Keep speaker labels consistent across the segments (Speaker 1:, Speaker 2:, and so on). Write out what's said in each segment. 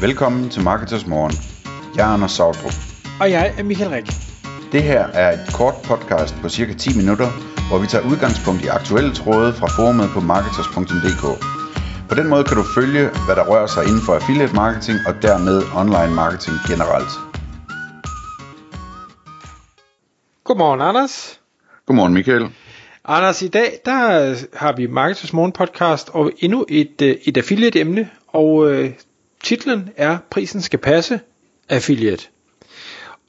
Speaker 1: Velkommen til Marketers Morgen. Jeg er Anders Sautrup.
Speaker 2: Og jeg er Michael Rik.
Speaker 1: Det her er et kort podcast på cirka 10 minutter, hvor vi tager udgangspunkt i aktuelle tråde fra forumet på marketers.dk. På den måde kan du følge, hvad der rører sig inden for affiliate marketing og dermed online marketing generelt.
Speaker 2: Godmorgen, Anders.
Speaker 1: Godmorgen, Michael.
Speaker 2: Anders, i dag der har vi Marketers Morgen podcast og endnu et, øh, et affiliate emne, og øh, titlen er Prisen skal passe affiliate.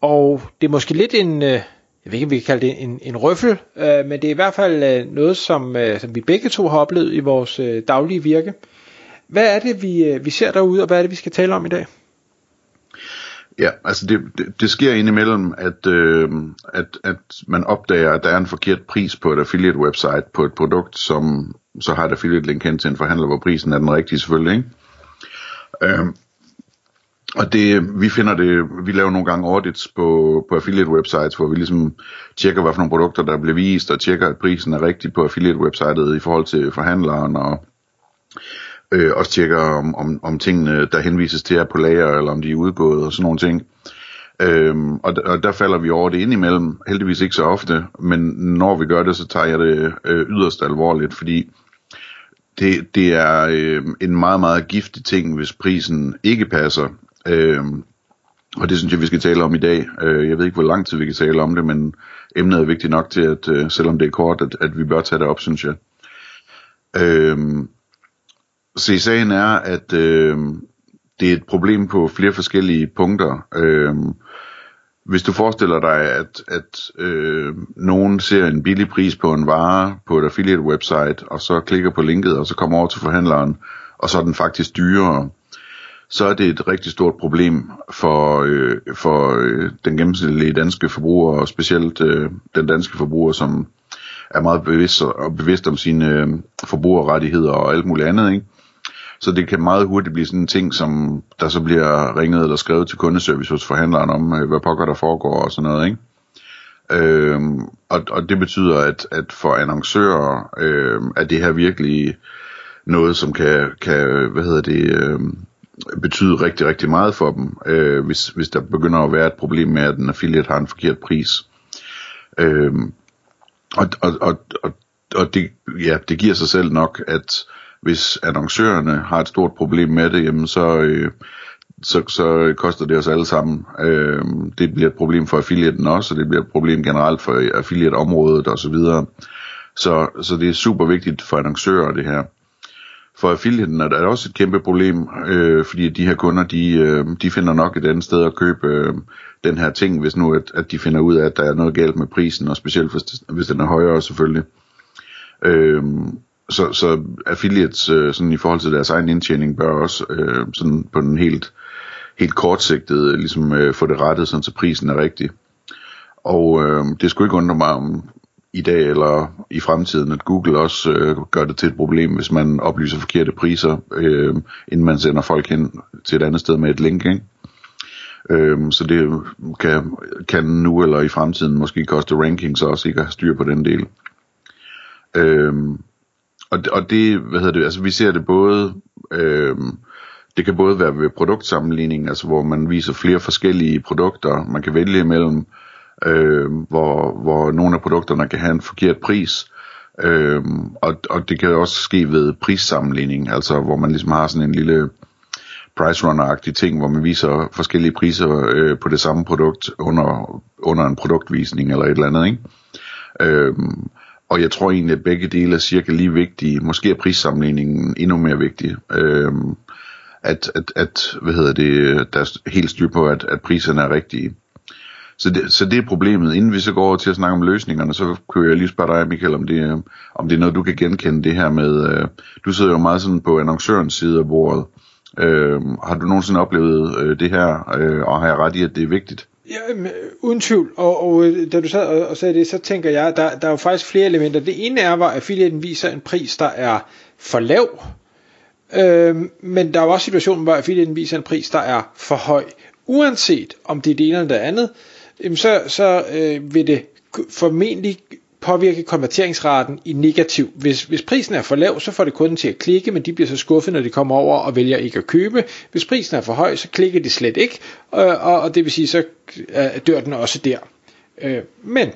Speaker 2: Og det er måske lidt en, øh, jeg ved ikke om vi kan kalde det en, en røffel, øh, men det er i hvert fald øh, noget, som, øh, som vi begge to har oplevet i vores øh, daglige virke. Hvad er det, vi, øh, vi ser derude, og hvad er det, vi skal tale om i dag?
Speaker 3: Ja, altså det, det, det sker indimellem, at, øh, at, at man opdager, at der er en forkert pris på et affiliate website på et produkt, som så har et affiliate link hen til en forhandler, hvor prisen er den rigtige selvfølgelig, ikke? Øh, og det, vi finder det, vi laver nogle gange audits på, på affiliate websites, hvor vi ligesom tjekker, hvad for nogle produkter, der bliver vist, og tjekker, at prisen er rigtig på affiliate websitet i forhold til forhandleren, og øh, også tjekker, om, om, om tingene, der henvises til, er på lager, eller om de er udgået, og sådan nogle ting. Øhm, og, og der falder vi over det indimellem, heldigvis ikke så ofte, men når vi gør det, så tager jeg det øh, yderst alvorligt, fordi det, det er øh, en meget, meget giftig ting, hvis prisen ikke passer. Øh, og det synes jeg, vi skal tale om i dag. Øh, jeg ved ikke, hvor lang tid vi kan tale om det, men emnet er vigtigt nok til, at øh, selvom det er kort, at, at vi bør tage det op, synes jeg. Øh, se, sagen er, at øh, det er et problem på flere forskellige punkter. Øh, hvis du forestiller dig, at, at øh, nogen ser en billig pris på en vare på et affiliate website, og så klikker på linket, og så kommer over til forhandleren, og så er den faktisk dyrere, så er det et rigtig stort problem for, øh, for øh, den gennemsnitlige danske forbruger, og specielt øh, den danske forbruger, som er meget bevidst, og bevidst om sine øh, forbrugerrettigheder og alt muligt andet, ikke? Så det kan meget hurtigt blive sådan en ting, som der så bliver ringet eller skrevet til kundeservice hos forhandleren om, øh, hvad pokker der foregår og sådan noget, ikke? Øhm, og, og det betyder, at, at for annoncører øhm, er det her virkelig noget, som kan, kan hvad hedder det, øhm, betyde rigtig, rigtig meget for dem, øh, hvis, hvis der begynder at være et problem med, at en affiliate har en forkert pris. Øhm, og, og, og, og, og det, ja, det giver sig selv nok, at hvis annoncørerne har et stort problem med det, jamen så, øh, så, så koster det os alle sammen. Øh, det bliver et problem for affiliaten også, og det bliver et problem generelt for affiliate-området osv. Så, så, så det er super vigtigt for annoncører det her. For affiliaten er der også et kæmpe problem, øh, fordi de her kunder, de, øh, de finder nok et andet sted at købe øh, den her ting, hvis nu at, at de finder ud af, at der er noget galt med prisen, og specielt hvis, hvis den er højere selvfølgelig. Øh, så, så affiliates øh, sådan i forhold til deres egen indtjening bør også øh, sådan på den helt, helt kortsigtede ligesom øh, få det rettet, sådan så prisen er rigtig. Og øh, det skulle ikke undre mig om i dag eller i fremtiden, at Google også øh, gør det til et problem, hvis man oplyser forkerte priser, øh, inden man sender folk hen til et andet sted med et link. Ikke? Øh, så det kan, kan nu eller i fremtiden måske koste rankings også ikke at have styr på den del. Øh, og, og det, hvad hedder det, altså vi ser det både, øh, det kan både være ved produktsammenligning, altså hvor man viser flere forskellige produkter, man kan vælge imellem, øh, hvor, hvor nogle af produkterne kan have en forkert pris, øh, og, og det kan også ske ved prissammenligning, altså hvor man ligesom har sådan en lille price runner-agtig ting, hvor man viser forskellige priser øh, på det samme produkt under, under en produktvisning eller et eller andet, ikke? Øh, og jeg tror egentlig, at begge dele er cirka lige vigtige. Måske er prissammenligningen endnu mere vigtig. Øhm, at, at, at, hvad hedder det, der er helt styr på, at, at priserne er rigtige. Så det, så det er problemet. Inden vi så går over til at snakke om løsningerne, så kunne jeg lige spørge dig, Michael, om det, om det er noget, du kan genkende det her med, øh, du sidder jo meget sådan på annoncørens side af bordet. Øh, har du nogensinde oplevet øh, det her, øh, og har jeg ret i, at det er vigtigt?
Speaker 2: Ja, men, øh, uden tvivl, og, og øh, da du sad og, og sagde det, så tænker jeg, der, der er jo faktisk flere elementer. Det ene er, at affiliaten viser en pris, der er for lav, øh, men der er jo også situationen, hvor affiliaten viser en pris, der er for høj. Uanset om det er det ene eller det andet, så, så øh, vil det formentlig påvirke konverteringsraten i negativ. Hvis, hvis prisen er for lav, så får det kunden til at klikke, men de bliver så skuffet, når de kommer over og vælger ikke at købe. Hvis prisen er for høj, så klikker de slet ikke, og, og, og det vil sige, så øh, dør den også der. Øh, men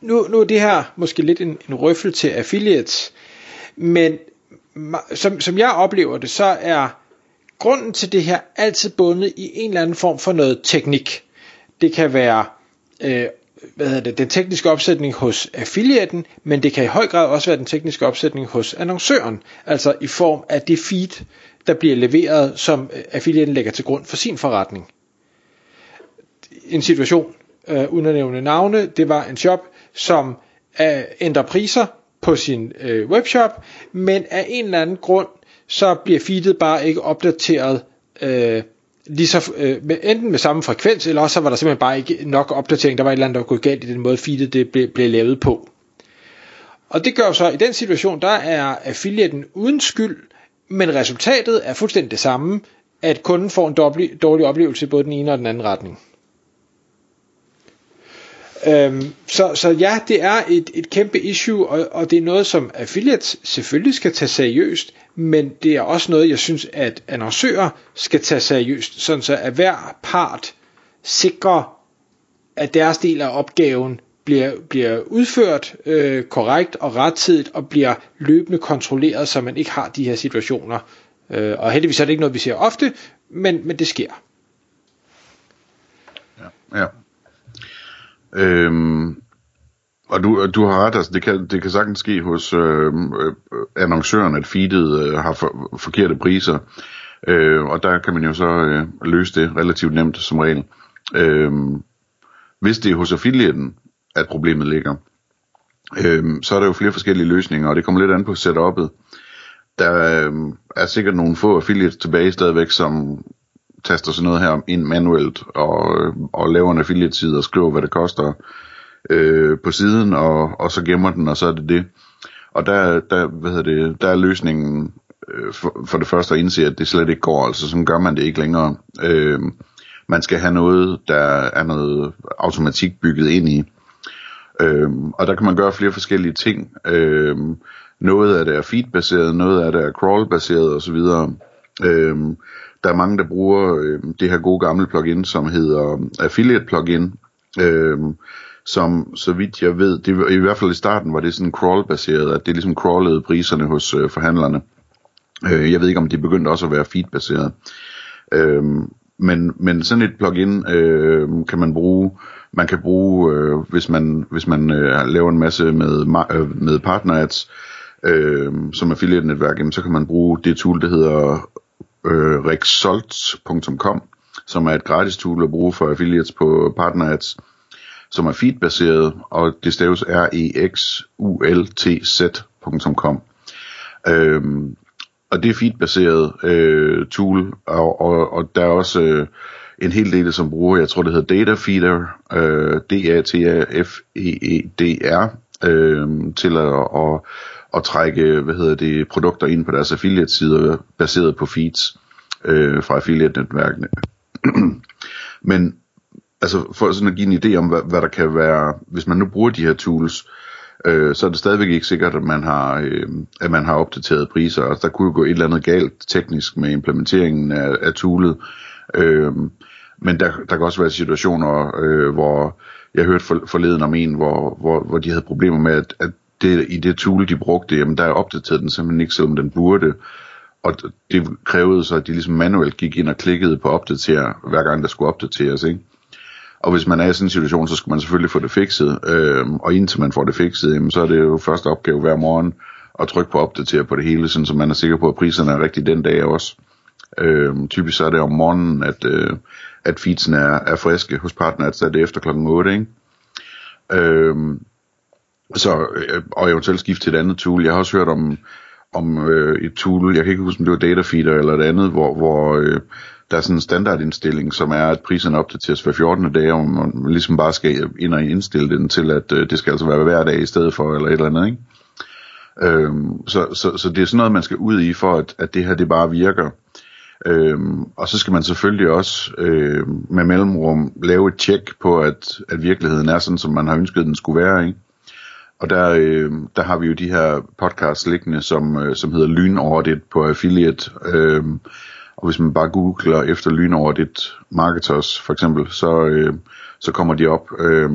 Speaker 2: nu, nu er det her måske lidt en, en røffel til affiliates, men som, som jeg oplever det, så er grunden til det her altid bundet i en eller anden form for noget teknik. Det kan være øh, hvad hedder det, den tekniske opsætning hos affiliaten, men det kan i høj grad også være den tekniske opsætning hos annoncøren, altså i form af det feed, der bliver leveret, som øh, affiliaten lægger til grund for sin forretning. En situation, øh, uden at nævne navne, det var en shop, som øh, ændrer priser på sin øh, webshop, men af en eller anden grund, så bliver feedet bare ikke opdateret øh, lige så, øh, med, enten med samme frekvens, eller også så var der simpelthen bare ikke nok opdatering. Der var et eller andet, der var gået galt i den måde, feedet det blev, blev lavet på. Og det gør så, i den situation, der er affiliaten uden skyld, men resultatet er fuldstændig det samme, at kunden får en dårlig, dårlig oplevelse i både den ene og den anden retning. Øhm, så, så ja, det er et, et kæmpe issue, og, og det er noget, som affiliates selvfølgelig skal tage seriøst, men det er også noget, jeg synes, at annoncører skal tage seriøst, sådan så at hver part sikrer, at deres del af opgaven bliver, bliver udført øh, korrekt og rettidigt, og bliver løbende kontrolleret, så man ikke har de her situationer. Øh, og heldigvis er det ikke noget, vi ser ofte, men, men det sker.
Speaker 3: Ja, ja. Øhm, og du, du har ret, altså det kan, det kan sagtens ske hos øh, øh, annoncøren, at feedet øh, har for, forkerte priser. Øh, og der kan man jo så øh, løse det relativt nemt som regel. Øh, hvis det er hos affiliaten, at problemet ligger, øh, så er der jo flere forskellige løsninger, og det kommer lidt an på setup'et. Der øh, er sikkert nogle få affiliates tilbage stadigvæk, som taster sådan noget her ind manuelt og, øh, og laver en affiliate-side og skriver, hvad det koster øh, på siden, og, og så gemmer den, og så er det det. Og der, der, hvad hedder det, der er løsningen øh, for, for det første at indse, at det slet ikke går, altså sådan gør man det ikke længere. Øh, man skal have noget, der er noget automatik bygget ind i. Øh, og der kan man gøre flere forskellige ting. Øh, noget af det er feed-baseret, noget af det er crawl-baseret osv. Øhm, der er mange, der bruger øh, det her gode gamle plugin, som hedder Affiliate Plugin, øhm, som så vidt jeg ved, det var, i hvert fald i starten var det sådan crawl-baseret, at det ligesom crawlede priserne hos øh, forhandlerne. Øh, jeg ved ikke, om det begyndte også at være feed-baseret. Øh, men, men sådan et plugin øh, kan man bruge, man kan bruge, øh, hvis man, hvis man øh, laver en masse med, øh, med partner ads, øh, som affiliate-netværk, så kan man bruge det tool, der hedder øh, rexult.com, som er et gratis tool at bruge for affiliates på partner ads som er feedbaseret, og det staves r e x u l t z.com. Øhm, og det er feedbaseret øh, tool, og, og, og der er også øh, en hel del, som bruger, jeg tror det hedder Data Feeder, øh, D-A-T-A-F-E-E-D-R, øh, til at, at, at trække hvad hedder det, produkter ind på deres affiliate-sider, baseret på feeds øh, fra affiliate-netværkene. Men altså for sådan at give en idé om, hvad, hvad der kan være, hvis man nu bruger de her tools, øh, så er det stadigvæk ikke sikkert, at man har, øh, at man har opdateret priser. Altså, der kunne jo gå et eller andet galt teknisk med implementeringen af, af toolet. Øh, men der, der kan også være situationer, øh, hvor jeg hørte for, forleden om en, hvor, hvor, hvor de havde problemer med, at, at det, i det tool, de brugte, jamen der er opdateret den simpelthen ikke, selvom den burde. Og det krævede så, at de ligesom manuelt gik ind og klikkede på opdatere, hver gang der skulle opdateres. Ikke? Og hvis man er i sådan en situation, så skal man selvfølgelig få det fikset. Øh, og indtil man får det fikset, jamen, så er det jo første opgave hver morgen at trykke på opdatere på det hele, sådan så man er sikker på, at priserne er rigtige den dag også. Øh, typisk så er det om morgenen, at, øh, at feedsen er, er friske hos partner, så er det efter klokken 8, ikke? Øh, så, øh, og eventuelt skifte til et andet tool. Jeg har også hørt om, om øh, et tool, jeg kan ikke huske, om det var Datafeeder eller et andet, hvor, hvor øh, der er sådan en standardindstilling, som er, at priserne opdateres hver 14. dage, og man ligesom bare skal ind og indstille den til, at øh, det skal altså være hver dag i stedet for, eller et eller andet, ikke? Øhm, så, så, så det er sådan noget, man skal ud i, for at, at det her det bare virker. Øhm, og så skal man selvfølgelig også øh, med mellemrum lave et tjek på, at, at virkeligheden er sådan, som man har ønsket, den skulle være. Ikke? Og der, øh, der har vi jo de her podcasts liggende, som, øh, som hedder Lynaudit på Affiliate. Øh, og hvis man bare googler efter Lynaudit Marketers for eksempel, så, øh, så kommer de op. Øh,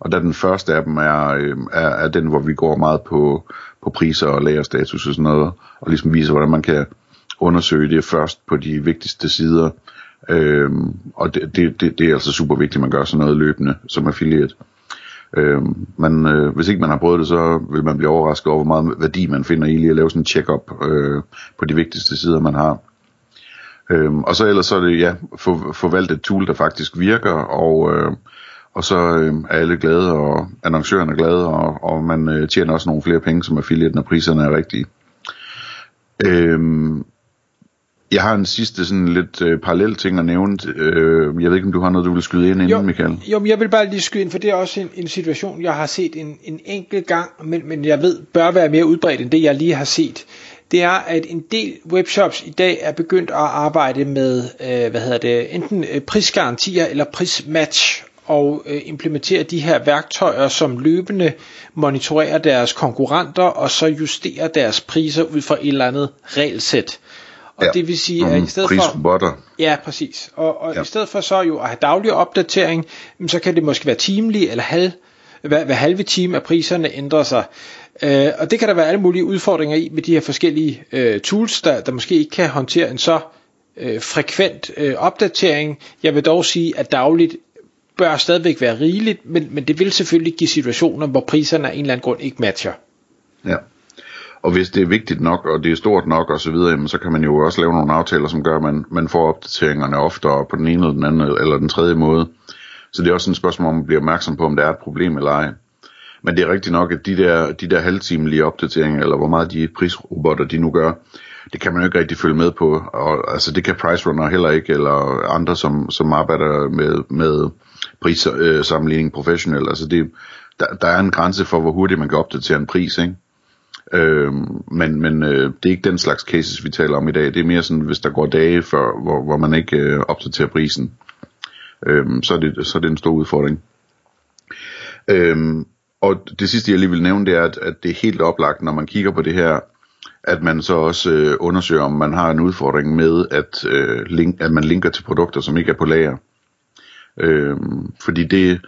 Speaker 3: og da den første af dem er, øh, er, er den, hvor vi går meget på, på priser og lagerstatus og sådan noget, og ligesom viser, hvordan man kan undersøge det først på de vigtigste sider. Øhm, og det, det, det, det er altså super vigtigt, at man gør sådan noget løbende som affiliate. Øhm, men øh, hvis ikke man har prøvet det, så vil man blive overrasket over, hvor meget værdi man finder i lige at lave sådan en check-up øh, på de vigtigste sider, man har. Øhm, og så ellers så er det ja, for, forvalte et tool, der faktisk virker, og, øh, og så øh, er alle glade, og annoncørerne er glade, og, og man øh, tjener også nogle flere penge som affiliate, når priserne er rigtige. Øhm, jeg har en sidste sådan lidt øh, parallel ting at nævne. Øh, jeg ved ikke, om du har noget, du vil skyde ind inden,
Speaker 2: jo,
Speaker 3: Michael?
Speaker 2: Jo, men jeg vil bare lige skyde ind, for det er også en, en situation, jeg har set en, en enkelt gang, men, men jeg ved, bør være mere udbredt end det, jeg lige har set. Det er, at en del webshops i dag er begyndt at arbejde med, øh, hvad hedder det, enten øh, prisgarantier eller prismatch, og øh, implementere de her værktøjer, som løbende monitorerer deres konkurrenter, og så justerer deres priser ud fra et eller andet regelsæt. Og
Speaker 3: Ja.
Speaker 2: det vil sige, at i stedet for... Ja, præcis. Og, og ja. I stedet for så jo at have daglig opdatering, så kan det måske være timelig eller halv, hver, hver halve time, at priserne ændrer sig. Øh, og det kan der være alle mulige udfordringer i med de her forskellige øh, tools, der, der måske ikke kan håndtere en så øh, frekvent øh, opdatering. Jeg vil dog sige, at dagligt bør stadigvæk være rigeligt, men, men det vil selvfølgelig give situationer, hvor priserne af en eller anden grund ikke matcher.
Speaker 3: Ja. Og hvis det er vigtigt nok, og det er stort nok og så videre, jamen, så kan man jo også lave nogle aftaler, som gør, at man, man får opdateringerne oftere på den ene eller den anden eller den tredje måde. Så det er også et spørgsmål om at blive opmærksom på, om der er et problem eller ej. Men det er rigtigt nok, at de der, de der halvtimelige opdateringer, eller hvor meget de prisrobotter de nu gør, det kan man jo ikke rigtig følge med på. Og, altså det kan PriceRunner heller ikke, eller andre, som, som arbejder med, med prissammenligning øh, professionelt. Altså det, der, der er en grænse for, hvor hurtigt man kan opdatere en pris, ikke? Øh, men men øh, det er ikke den slags cases, vi taler om i dag. Det er mere sådan, hvis der går dage, før, hvor, hvor man ikke øh, opdaterer prisen. Øhm, så, er det, så er det en stor udfordring. Øhm, og det sidste, jeg lige vil nævne, det er, at, at det er helt oplagt, når man kigger på det her, at man så også øh, undersøger, om man har en udfordring med, at, øh, link, at man linker til produkter, som ikke er på lager. Øhm, fordi det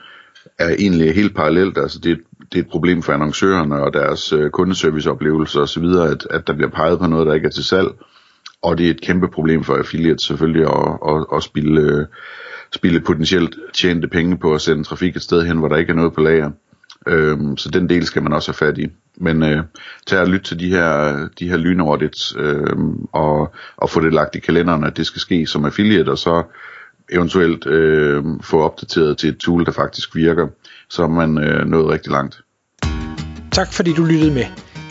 Speaker 3: er egentlig helt parallelt, altså det, det er et problem for annoncørerne og deres øh, kundeserviceoplevelser osv., at, at der bliver peget på noget, der ikke er til salg, og det er et kæmpe problem for affiliates selvfølgelig at, at, at spille, øh, spille potentielt tjente penge på at sende trafik et sted hen, hvor der ikke er noget på lager. Øhm, så den del skal man også have fat i. Men øh, tag og lyt til de her, de her lynaudits øh, og, og få det lagt i kalenderen, at det skal ske som affiliate, og så eventuelt øh, få opdateret til et tool, der faktisk virker, så er man øh, nået rigtig langt.
Speaker 2: Tak fordi du lyttede med.